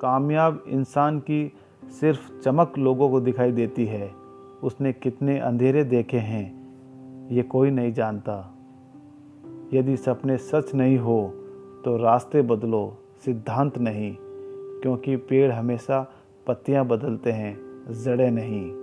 कामयाब इंसान की सिर्फ़ चमक लोगों को दिखाई देती है। उसने कितने अंधेरे देखे हैं, ये कोई नहीं जानता। यदि सपने सच नहीं हो तो रास्ते बदलो, सिद्धांत नहीं, क्योंकि पेड़ हमेशा पत्तियाँ बदलते हैं, जड़ें नहीं।